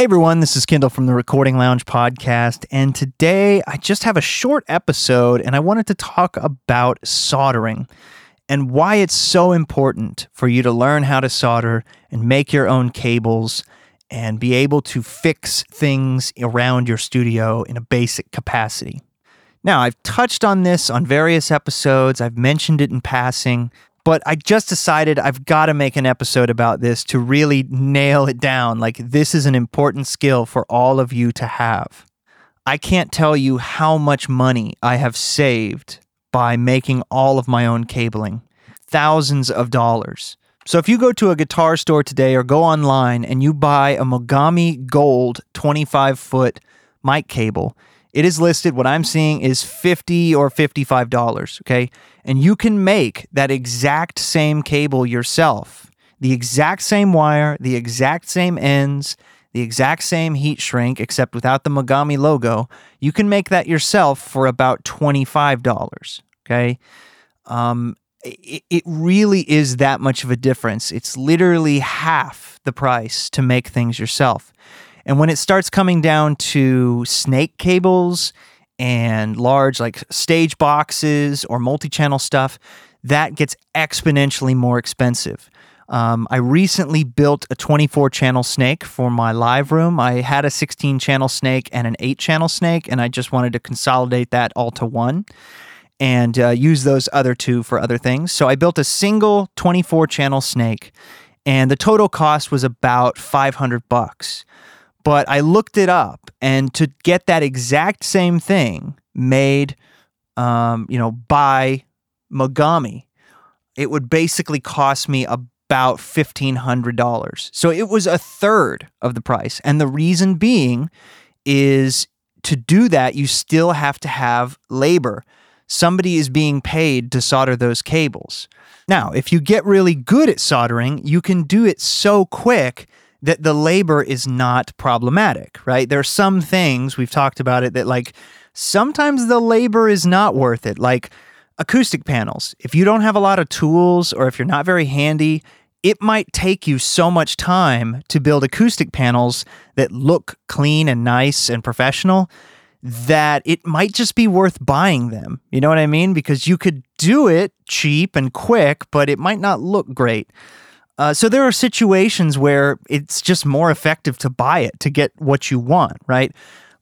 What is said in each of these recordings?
Hey everyone, this is Kendall from the Recording Lounge podcast, and today I just have a short episode and I wanted to talk about soldering and why it's so important for you to learn how to solder and make your own cables and be able to fix things around your studio in a basic capacity. Now, I've touched on this on various episodes, I've mentioned it in passing, but I just decided I've got to make an episode about this to really nail it down. Like, this is an important skill for all of you to have. I can't tell you how much money I have saved by making all of my own cabling thousands of dollars. So, if you go to a guitar store today or go online and you buy a Mogami Gold 25 foot mic cable, it is listed, what I'm seeing is 50 or $55, okay? And you can make that exact same cable yourself. The exact same wire, the exact same ends, the exact same heat shrink, except without the Mogami logo. You can make that yourself for about $25, okay? Um, it, it really is that much of a difference. It's literally half the price to make things yourself. And when it starts coming down to snake cables and large like stage boxes or multi-channel stuff, that gets exponentially more expensive. Um, I recently built a 24 channel snake for my live room. I had a 16 channel snake and an 8 channel snake, and I just wanted to consolidate that all to one and uh, use those other two for other things. So I built a single 24 channel snake, and the total cost was about 500 bucks but I looked it up, and to get that exact same thing made, um, you know, by Mogami, it would basically cost me about fifteen hundred dollars. So it was a third of the price, and the reason being is to do that you still have to have labor. Somebody is being paid to solder those cables. Now, if you get really good at soldering, you can do it so quick that the labor is not problematic, right? There are some things we've talked about it that like sometimes the labor is not worth it. Like acoustic panels. If you don't have a lot of tools or if you're not very handy, it might take you so much time to build acoustic panels that look clean and nice and professional that it might just be worth buying them. You know what I mean? Because you could do it cheap and quick, but it might not look great. Uh, so there are situations where it's just more effective to buy it to get what you want, right?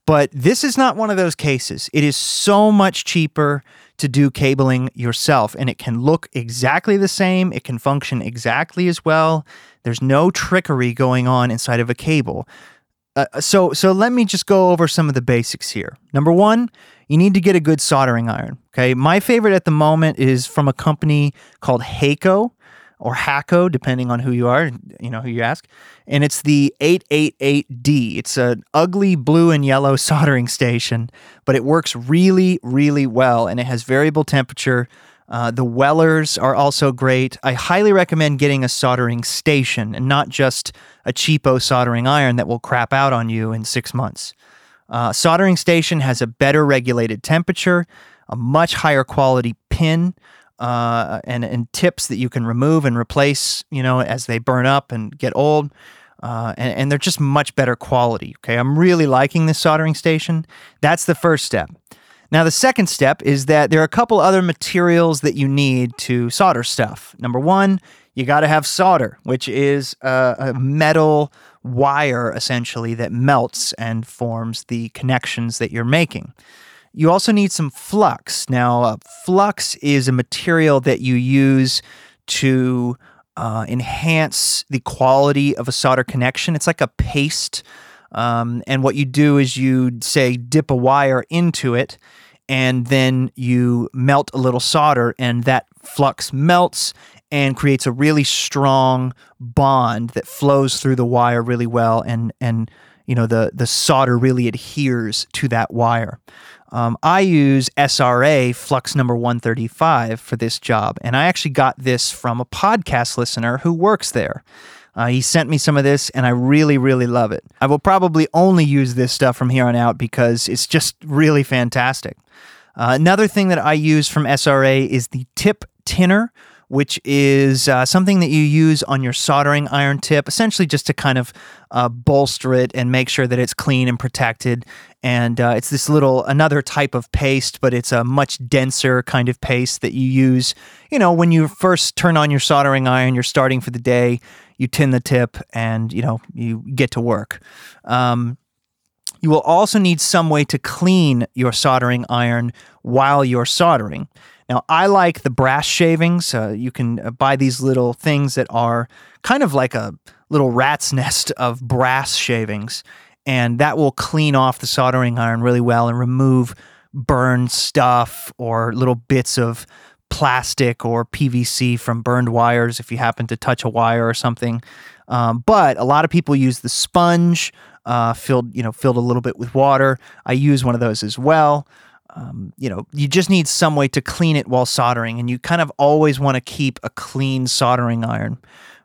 But this is not one of those cases. It is so much cheaper to do cabling yourself, and it can look exactly the same. It can function exactly as well. There's no trickery going on inside of a cable. Uh, so, so let me just go over some of the basics here. Number one, you need to get a good soldering iron. Okay, my favorite at the moment is from a company called Hakko or Hakko, depending on who you are, you know, who you ask. And it's the 888D. It's an ugly blue and yellow soldering station, but it works really, really well and it has variable temperature. Uh, the Wellers are also great. I highly recommend getting a soldering station and not just a cheapo soldering iron that will crap out on you in six months. Uh, soldering station has a better regulated temperature, a much higher quality pin, uh, and and tips that you can remove and replace, you know, as they burn up and get old. Uh, and, and they're just much better quality. Okay, I'm really liking this soldering station. That's the first step. Now, the second step is that there are a couple other materials that you need to solder stuff. Number one, you got to have solder, which is a, a, metal wire essentially that melts and forms the connections that you're making. You also need some flux. Now, uh, flux is a material that you use to uh, enhance the quality of a solder connection. It's like a paste. Um, and what you do is you say dip a wire into it and then you melt a little solder and that flux melts and creates a really strong bond that flows through the wire really well and and you know the the solder really adheres to that wire um, I use SRA Flux number 135 for this job, and I actually got this from a podcast listener who works there. Uh, he sent me some of this, and I really, really love it. I will probably only use this stuff from here on out because it's just really fantastic. Uh, another thing that I use from SRA is the tip tinner, which is uh, something that you use on your soldering iron tip, essentially just to kind of uh, bolster it and make sure that it's clean and protected. And uh, it's this little, another type of paste, but it's a much denser kind of paste that you use, you know, when you first turn on your soldering iron, you're starting for the day, you tin the tip, and, you know, you get to work. Um, you will also need some way to clean your soldering iron while you're soldering. Now, I like the brass shavings. Uh, you can uh, buy these little things that are kind of like a little rat's nest of brass shavings, and that will clean off the soldering iron really well and remove burned stuff or little bits of plastic or PVC from burned wires if you happen to touch a wire or something. Um, but a lot of people use the sponge uh, filled, you know, filled a little bit with water. I use one of those as well um, you know, you just need some way to clean it while soldering, and you kind of always want to keep a clean soldering iron.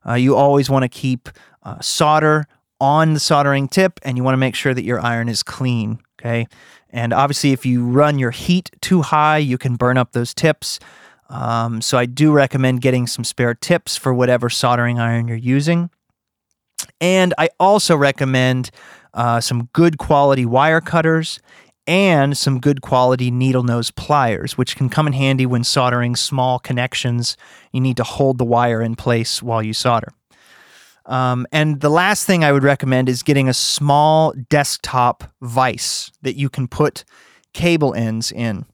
Uh, you always want to keep uh, solder on the soldering tip, and you want to make sure that your iron is clean. Okay, and obviously, if you run your heat too high, you can burn up those tips. Um, so I do recommend getting some spare tips for whatever soldering iron you're using. And I also recommend uh, some good quality wire cutters and some good quality needle nose pliers, which can come in handy when soldering small connections. You need to hold the wire in place while you solder. Um, and the last thing I would recommend is getting a small desktop vise that you can put cable ends in.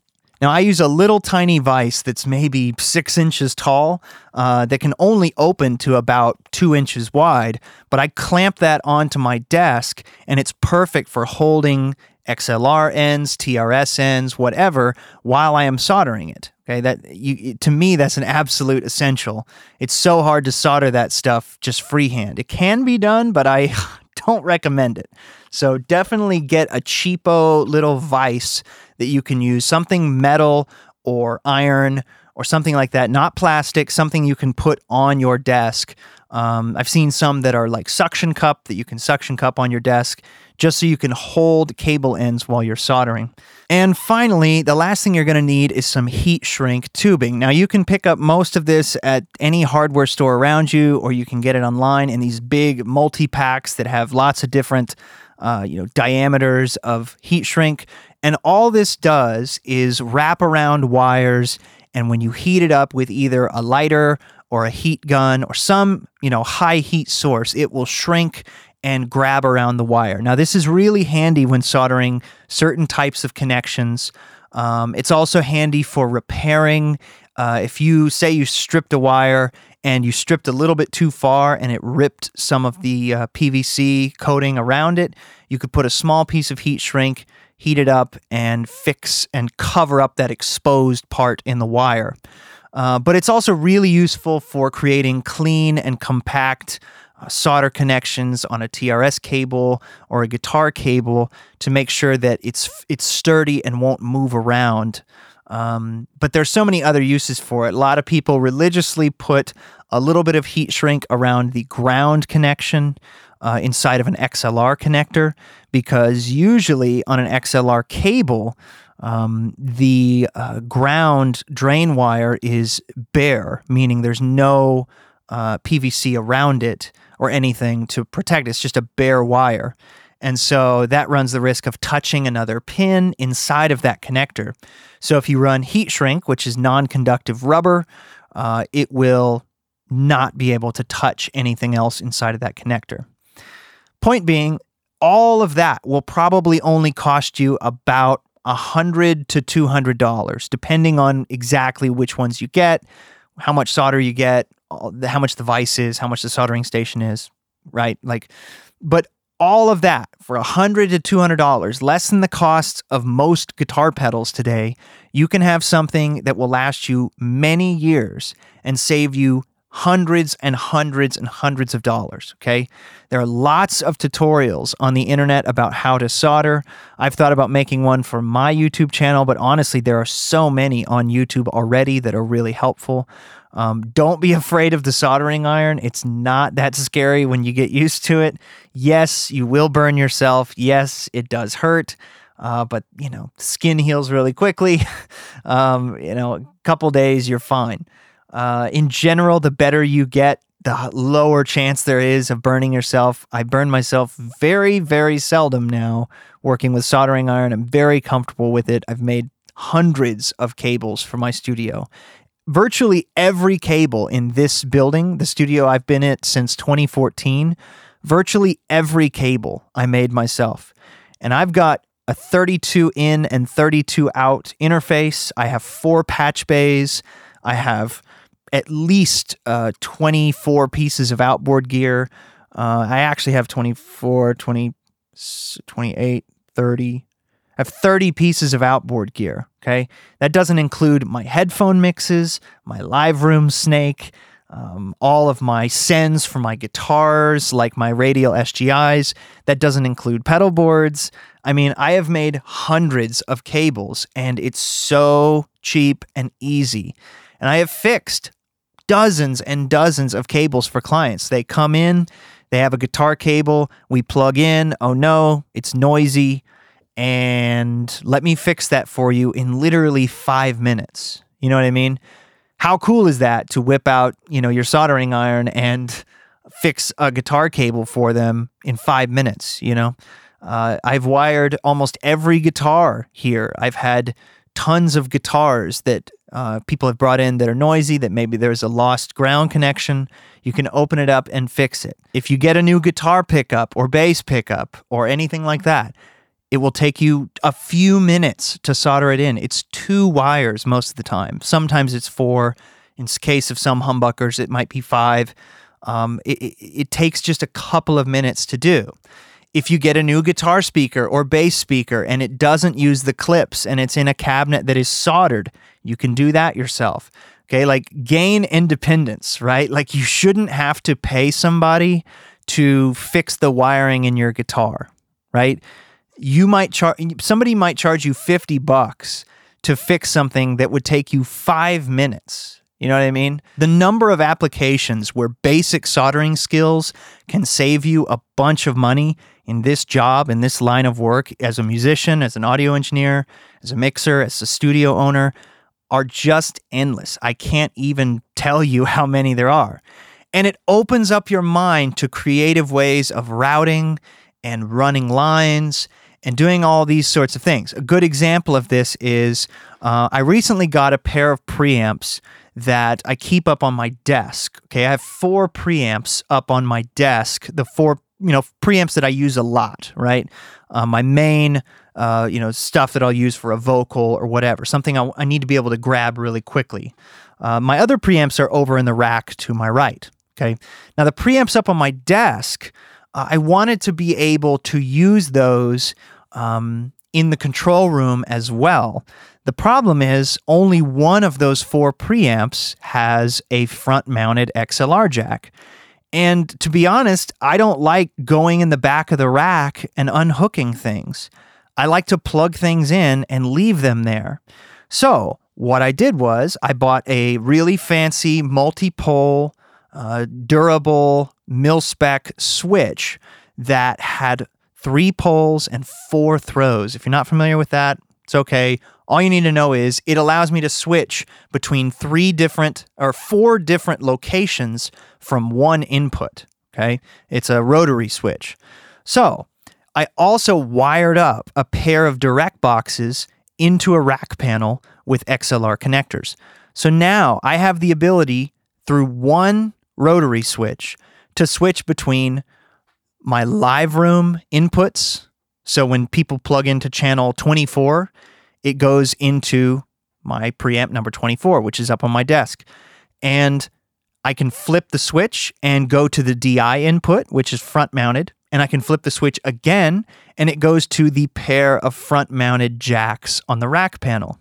Now, I use a little tiny vise that's maybe six inches tall uh, that can only open to about two inches wide, but I clamp that onto my desk and it's perfect for holding XLR ends, TRS ends, whatever, while I am soldering it. Okay, that you to me that's an absolute essential. It's so hard to solder that stuff just freehand. It can be done, but I don't recommend it. So definitely get a cheapo little vise that you can use, something metal or iron or something like that, not plastic, something you can put on your desk. Um, I've seen some that are like suction cup that you can suction cup on your desk just so you can hold cable ends while you're soldering. And finally, the last thing you're going to need is some heat shrink tubing. Now, you can pick up most of this at any hardware store around you, or you can get it online in these big multi packs that have lots of different. Uh, you know, diameters of heat shrink. And all this does is wrap around wires. And when you heat it up with either a lighter or a heat gun or some, you know, high heat source, it will shrink and grab around the wire. Now, this is really handy when soldering certain types of connections. Um, it's also handy for repairing. Uh, if you say you stripped a wire and you stripped a little bit too far and it ripped some of the uh, PVC coating around it, you could put a small piece of heat shrink, heat it up, and fix and cover up that exposed part in the wire. Uh, but it's also really useful for creating clean and compact uh, solder connections on a TRS cable or a guitar cable to make sure that it's it's sturdy and won't move around. Um, but there's so many other uses for it. A lot of people religiously put a little bit of heat shrink around the ground connection uh, inside of an XLR connector because usually on an XLR cable, um, the uh, ground drain wire is bare, meaning there's no uh, PVC around it or anything to protect. It. It's just a bare wire. And so that runs the risk of touching another pin inside of that connector. So if you run heat shrink, which is non conductive rubber, uh, it will not be able to touch anything else inside of that connector. Point being, all of that will probably only cost you about a hundred to two hundred dollars, depending on exactly which ones you get, how much solder you get, how much the vise is, how much the soldering station is, right? Like, but all of that for a hundred to two hundred dollars, less than the cost of most guitar pedals today, you can have something that will last you many years and save you hundreds and hundreds and hundreds of dollars. Okay. There are lots of tutorials on the internet about how to solder. I've thought about making one for my YouTube channel, but honestly, there are so many on YouTube already that are really helpful. Um, don't be afraid of the soldering iron. It's not that scary when you get used to it. Yes, you will burn yourself. Yes, it does hurt. Uh, but you know, skin heals really quickly. um, you know, a couple days, you're fine. Uh, in general, the better you get, the lower chance there is of burning yourself. I burn myself very, very seldom now working with soldering iron. I'm very comfortable with it. I've made hundreds of cables for my studio. Virtually every cable in this building, the studio I've been at since 2014, virtually every cable I made myself. And I've got a 32 in and 32 out interface. I have four patch bays. I have at least uh, 24 pieces of outboard gear. Uh, I actually have 24, 20, 28, 30. I have 30 pieces of outboard gear. Okay. That doesn't include my headphone mixes, my live room snake, um, all of my sends for my guitars, like my radial SGIs. That doesn't include pedal boards. I mean, I have made hundreds of cables and it's so cheap and easy. And I have fixed dozens and dozens of cables for clients. They come in, they have a guitar cable, we plug in, oh no, it's noisy, and let me fix that for you in literally five minutes. You know what I mean? How cool is that to whip out, you know, your soldering iron and fix a guitar cable for them in five minutes, you know? Uh, I've wired almost every guitar here. I've had tons of guitars that uh, people have brought in that are noisy, that maybe there's a lost ground connection. You can open it up and fix it. If you get a new guitar pickup or bass pickup or anything like that, it will take you a few minutes to solder it in. It's two wires most of the time. Sometimes it's four. In case of some humbuckers, it might be five. Um, it, it, it takes just a couple of minutes to do if you get a new guitar speaker or bass speaker and it doesn't use the clips and it's in a cabinet that is soldered, you can do that yourself. Okay, like gain independence, right? Like you shouldn't have to pay somebody to fix the wiring in your guitar, right? You might charge somebody might charge you 50 bucks to fix something that would take you 5 minutes you know what I mean? The number of applications where basic soldering skills can save you a bunch of money in this job, in this line of work, as a musician, as an audio engineer, as a mixer, as a studio owner, are just endless. I can't even tell you how many there are. And it opens up your mind to creative ways of routing and running lines and doing all these sorts of things. A good example of this is uh, I recently got a pair of preamps that I keep up on my desk. Okay, I have four preamps up on my desk. The four, you know, preamps that I use a lot, right? Uh, my main, uh, you know, stuff that I'll use for a vocal or whatever, something I, I need to be able to grab really quickly. Uh, my other preamps are over in the rack to my right. Okay, now the preamps up on my desk, uh, I wanted to be able to use those um, in the control room as well. The problem is only one of those four preamps has a front mounted XLR jack. And to be honest, I don't like going in the back of the rack and unhooking things. I like to plug things in and leave them there. So, what I did was I bought a really fancy multi pole, uh, durable, mil spec switch that had three poles and four throws. If you're not familiar with that, it's okay. All you need to know is it allows me to switch between three different or four different locations from one input. Okay. It's a rotary switch. So I also wired up a pair of direct boxes into a rack panel with XLR connectors. So now I have the ability through one rotary switch to switch between my live room inputs. So when people plug into channel 24, it goes into my preamp number 24, which is up on my desk. And I can flip the switch and go to the DI input, which is front mounted. And I can flip the switch again, and it goes to the pair of front mounted jacks on the rack panel.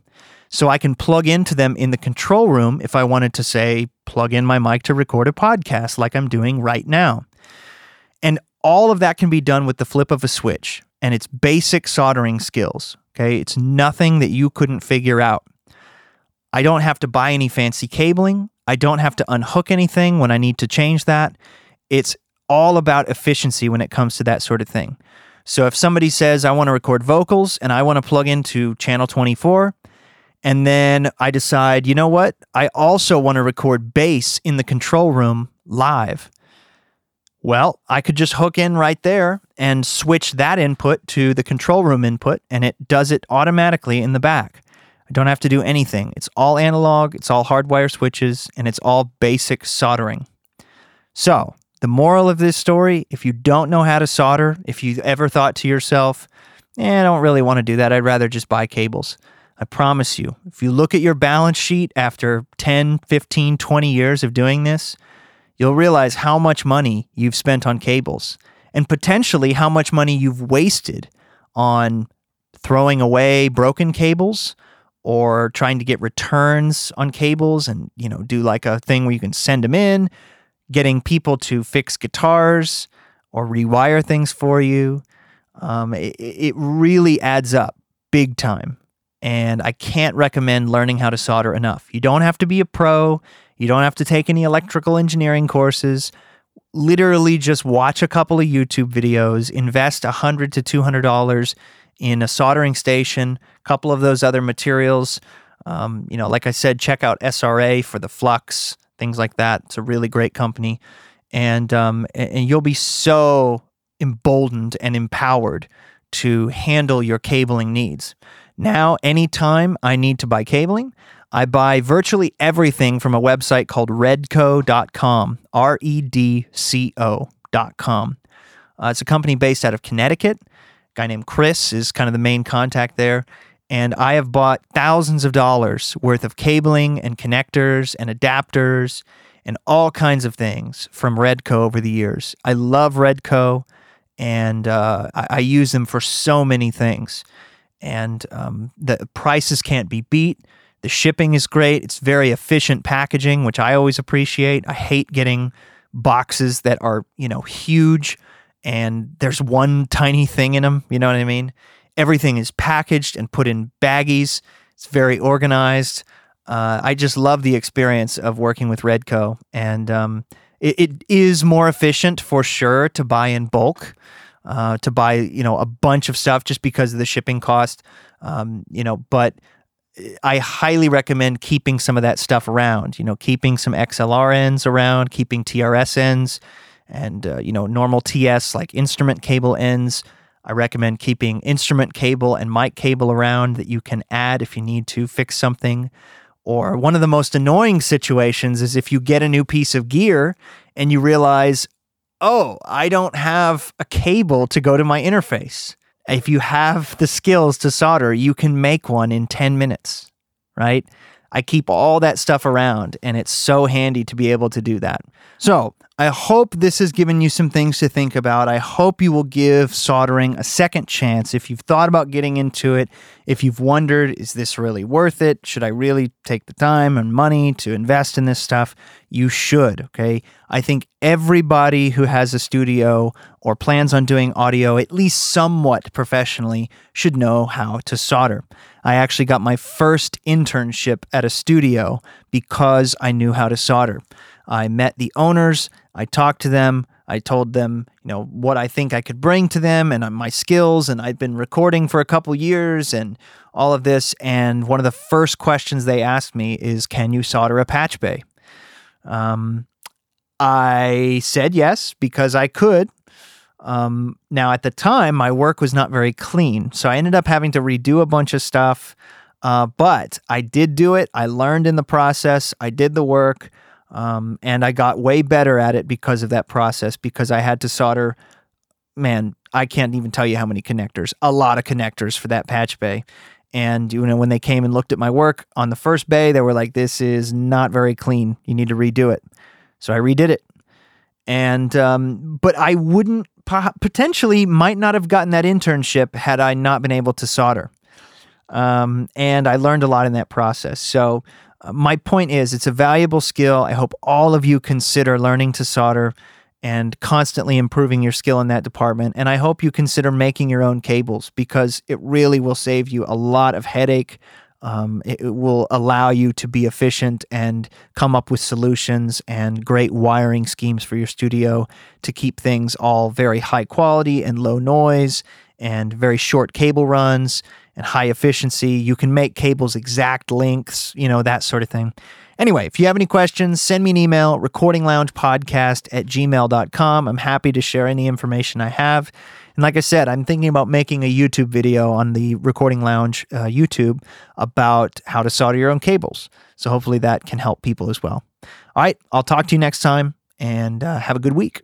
So I can plug into them in the control room if I wanted to, say, plug in my mic to record a podcast like I'm doing right now. And all of that can be done with the flip of a switch and it's basic soldering skills. Okay. It's nothing that you couldn't figure out. I don't have to buy any fancy cabling. I don't have to unhook anything when I need to change that. It's all about efficiency when it comes to that sort of thing. So if somebody says, I want to record vocals and I want to plug into channel 24, And then I decide, you know what? I also want to record bass in the control room live. Well, I could just hook in right there and switch that input to the control room input, and it does it automatically in the back. I don't have to do anything. It's all analog, it's all hardwire switches, and it's all basic soldering. So, the moral of this story if you don't know how to solder, if you ever thought to yourself, eh, I don't really want to do that, I'd rather just buy cables. I promise you, if you look at your balance sheet after 10, 15, 20 years of doing this, you'll realize how much money you've spent on cables and potentially how much money you've wasted on throwing away broken cables or trying to get returns on cables and you know do like a thing where you can send them in getting people to fix guitars or rewire things for you. Um, it, it really adds up big time. And i can't recommend learning how to solder enough. You don't have to be a pro you don't have to take any electrical engineering courses. Literally, just watch a couple of YouTube videos, invest 100 to $200 in a soldering station, a couple of those other materials. Um, you know, like I said, check out SRA for the flux, things like that. It's a really great company. And, um, and you'll be so emboldened and empowered to handle your cabling needs. Now, anytime I need to buy cabling, I buy virtually everything from a website called redco.com, R E D C O.com. Uh, it's a company based out of Connecticut. A guy named Chris is kind of the main contact there. And I have bought thousands of dollars worth of cabling and connectors and adapters and all kinds of things from Redco over the years. I love Redco and uh, I, I, use them for so many things. And um, the prices can't be beat. The shipping is great. It's very efficient packaging, which I always appreciate. I hate getting boxes that are, you know, huge and there's one tiny thing in them. You know what I mean? Everything is packaged and put in baggies. It's very organized. Uh, I just love the experience of working with Redco, and um, it, it is more efficient for sure to buy in bulk, uh, to buy you know a bunch of stuff just because of the shipping cost. Um, you know, but I highly recommend keeping some of that stuff around. You know, keeping some XLR ends around, keeping TRS ends, and uh, you know normal TS like instrument cable ends. I recommend keeping instrument cable and mic cable around that you can add if you need to fix something. Or one of the most annoying situations is if you get a new piece of gear and you realize, oh, I don't have a cable to go to my interface if you have the skills to solder, you can make one in 10 minutes, right? I keep all that stuff around and it's so handy to be able to do that. So, I hope this has given you some things to think about. I hope you will give soldering a second chance if you've thought about getting into it. If you've wondered, is this really worth it? Should I really take the time and money to invest in this stuff? You should, okay? I think everybody who has a studio or plans on doing audio at least somewhat professionally should know how to solder. I actually got my first internship at a studio because I knew how to solder. I met the owners, I talked to them, I told them, you know, what I think I could bring to them and uh, my skills and I'd been recording for a couple years and all of this and one of the first questions they asked me is can you solder a patch bay? Um, I said yes because I could. Um, now, at the time, my work was not very clean, so I ended up having to redo a bunch of stuff. Uh, but I did do it. I learned in the process. I did the work. Um, and I got way better at it because of that process because I had to solder, man, I can't even tell you how many connectors, a lot of connectors for that patch bay. And you know, when they came and looked at my work on the first bay, they were like, "This is not very clean. You need to redo it." So I redid it, and um, but I wouldn't potentially might not have gotten that internship had I not been able to solder. Um, and I learned a lot in that process. So uh, my point is, it's a valuable skill. I hope all of you consider learning to solder and constantly improving your skill in that department. And I hope you consider making your own cables because it really will save you a lot of headache. Um, it, it will allow you to be efficient and come up with solutions and great wiring schemes for your studio to keep things all very high quality and low noise and very short cable runs and high efficiency. You can make cables exact lengths, you know, that sort of thing. Anyway, if you have any questions, send me an email, recordingloungepodcast at gmail.com. I'm happy to share any information I have. And like I said, I'm thinking about making a YouTube video on the Recording Lounge uh, YouTube about how to solder your own cables. So hopefully that can help people as well. All right, I'll talk to you next time and uh, have a good week.